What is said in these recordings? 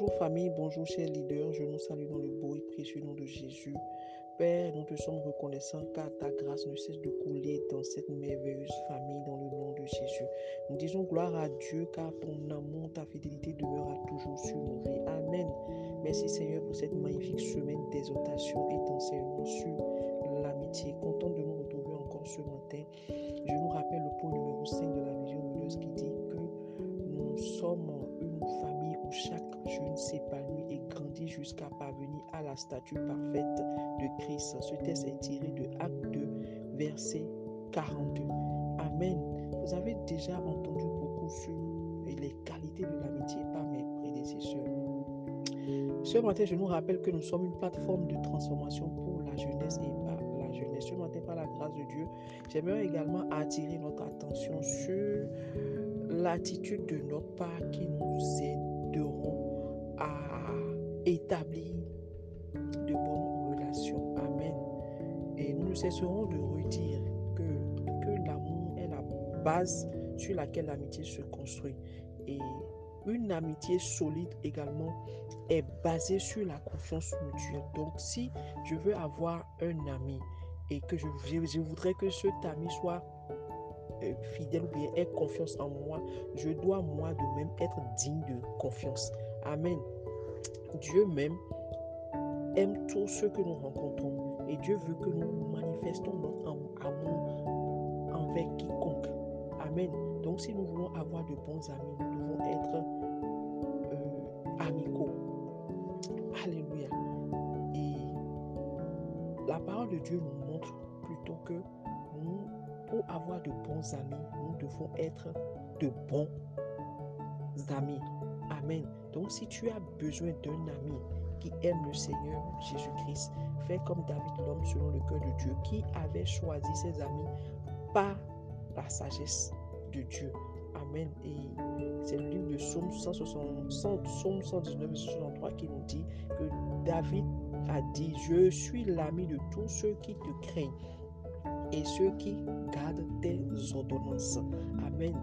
Bonjour famille, bonjour chers leaders, je nous salue dans le beau et précieux nom de Jésus. Père, nous te sommes reconnaissants car ta grâce ne cesse de couler dans cette merveilleuse famille dans le nom de Jésus. Nous disons gloire à Dieu car ton amour, ta fidélité demeurera toujours sur nos vies. Amen. Merci Seigneur pour cette magnifique semaine d'exhortation et d'enseignement sur l'amitié. Content de nous retrouver encore ce matin. Je nous rappelle le point numéro 5 s'épanouit et grandit jusqu'à parvenir à la statue parfaite de Christ. Ce texte est tiré de Acte 2, verset 42. Amen. Vous avez déjà entendu beaucoup sur les qualités de l'amitié par mes prédécesseurs. Ce matin, je nous rappelle que nous sommes une plateforme de transformation pour la jeunesse et par la jeunesse. Ce matin, par la grâce de Dieu, j'aimerais également attirer notre attention sur l'attitude de notre part qui nous aideront à établir de bonnes relations. Amen. Et nous ne cesserons de redire que, que l'amour est la base sur laquelle l'amitié se construit. Et une amitié solide également est basée sur la confiance mutuelle. Donc si je veux avoir un ami et que je, je voudrais que cet ami soit euh, fidèle ou bien ait confiance en moi, je dois moi de même être digne de confiance. Amen. Dieu même aime tous ceux que nous rencontrons et Dieu veut que nous manifestons notre amour envers quiconque. Amen. Donc si nous voulons avoir de bons amis, nous devons être euh, amicaux. Alléluia. Et la parole de Dieu nous montre plutôt que nous pour avoir de bons amis, nous devons être de bons amis. Amen. Donc si tu as besoin d'un ami qui aime le Seigneur Jésus-Christ, fais comme David l'homme selon le cœur de Dieu qui avait choisi ses amis par la sagesse de Dieu. Amen. Et c'est le livre de 160, 119 63 qui nous dit que David a dit, je suis l'ami de tous ceux qui te craignent et ceux qui gardent tes ordonnances. Amen.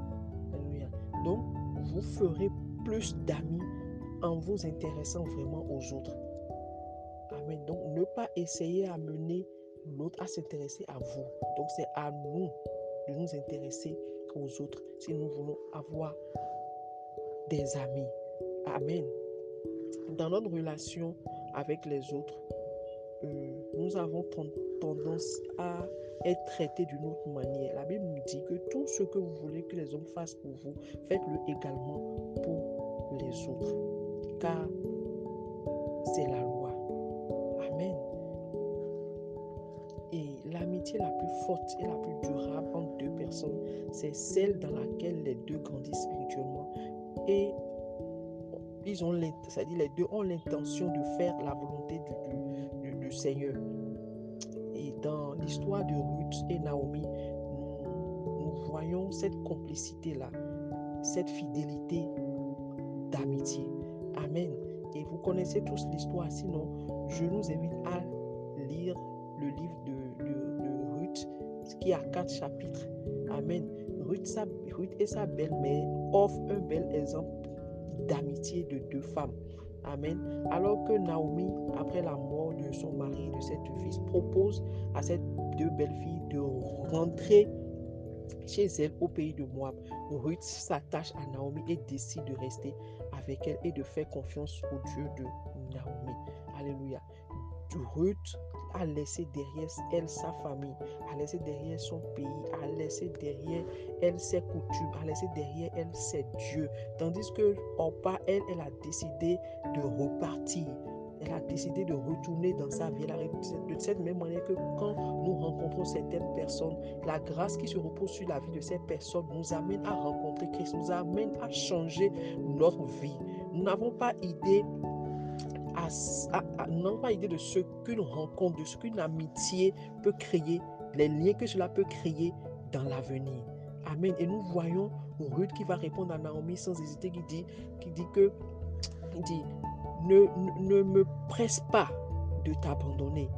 Donc, vous ferez plus d'amis en vous intéressant vraiment aux autres. Amen. Donc, ne pas essayer à mener l'autre à s'intéresser à vous. Donc, c'est à nous de nous intéresser aux autres si nous voulons avoir des amis. Amen. Dans notre relation avec les autres, euh, nous avons tendance à être traités d'une autre manière. La Bible nous dit que tout ce que vous voulez que les hommes fassent pour vous, faites-le également pour les autres. Car c'est la loi. Amen. Et l'amitié la plus forte et la plus durable entre deux personnes, c'est celle dans laquelle les deux grandissent spirituellement et ils ont c'est-à-dire les deux ont l'intention de faire la volonté du, Seigneur. Et dans l'histoire de Ruth et Naomi, nous, nous voyons cette complicité-là, cette fidélité d'amitié. Amen. Et vous connaissez tous l'histoire, sinon je nous invite à lire le livre de, de, Ruth, qui a quatre chapitres. Amen. Ruth, Ruth et sa belle-mère offrent un bel exemple d'amitié de deux femmes. Amen. Alors que Naomi, après la mort de son mari, de cette fils, propose à ces deux belles-filles de rentrer chez elle au pays de Moab. Ruth s'attache à Naomi et décide de rester avec elle et de faire confiance au Dieu de Naomi. Alléluia. Ruth a laissé derrière elle sa famille, a laissé derrière son pays, a laissé derrière elle ses coutumes, a laissé derrière elle ses dieux. Tandis que Orpa, elle, elle a décidé de repartir. Elle a décidé de retourner dans sa vie. de cette même manière que quand nous rencontrons certaines personnes, la grâce qui se repose sur la vie de ces personnes nous amène à rencontrer Christ, nous amène à changer notre vie. Nous n'avons pas idée pas idée de ce qu'une rencontre, de ce qu'une amitié peut créer, les liens que cela peut créer dans l'avenir. Amen. Et nous voyons Ruth qui va répondre à Naomi sans hésiter, qui dit, qui dit que, dit, ne, me presse pas de t'abandonner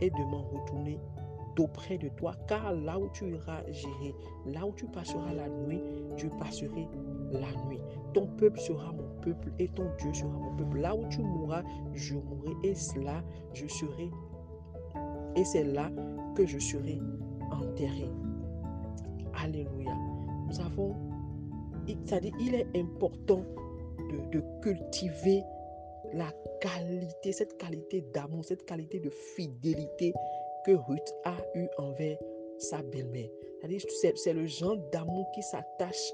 et de m'en retourner d'auprès de toi, car là où tu iras gérer, là où tu passeras la nuit, je passerai la nuit. Ton peuple sera mon peuple et ton Dieu sera mon peuple. Là où tu mourras, je mourrai et cela, je serai. Et c'est là que je serai enterré. Alléluia. Nous avons, c'est-à-dire, il est important de cultiver la qualité, cette qualité d'amour, cette qualité de fidélité que Ruth a eu envers sa belle-mère. C'est le genre d'amour qui s'attache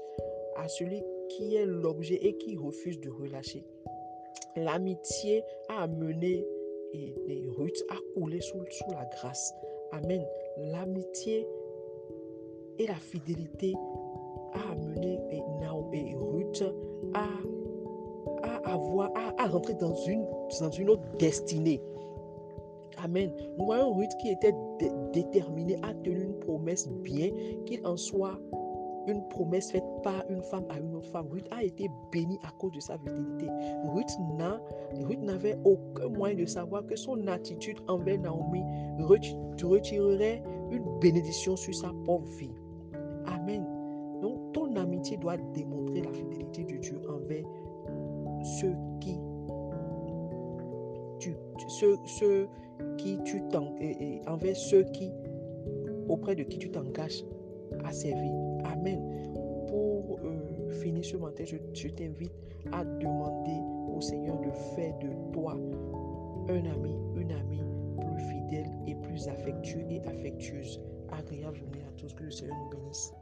à celui qui est l'objet et qui refuse de relâcher. L'amitié a amené et, Ruth coulé sous, sous la grâce. Amen. L'amitié et la fidélité a amené et, et Ruth à, à, avoir, à, à rentrer dans une, dans une autre destinée. Amen. Nous voyons Ruth qui était déterminée à tenir une promesse bien, qu'il en soit une promesse faite par une femme à une autre femme. Ruth a été bénie à cause de sa fidélité. Ruth n'avait aucun moyen de savoir que son attitude envers Naomi retirerait une bénédiction sur sa pauvre vie. Amen. Donc ton amitié doit démontrer la fidélité de Dieu envers ceux qui tu, ceux, ceux qui tu envers ceux qui auprès de qui tu t'engages à servir. Amen. Pour euh, finir ce matin, je, je t'invite à demander au Seigneur de faire de toi un ami, une amie plus fidèle et plus affectueux et affectueuse. Agréable journée à tous. Que le Seigneur nous bénisse.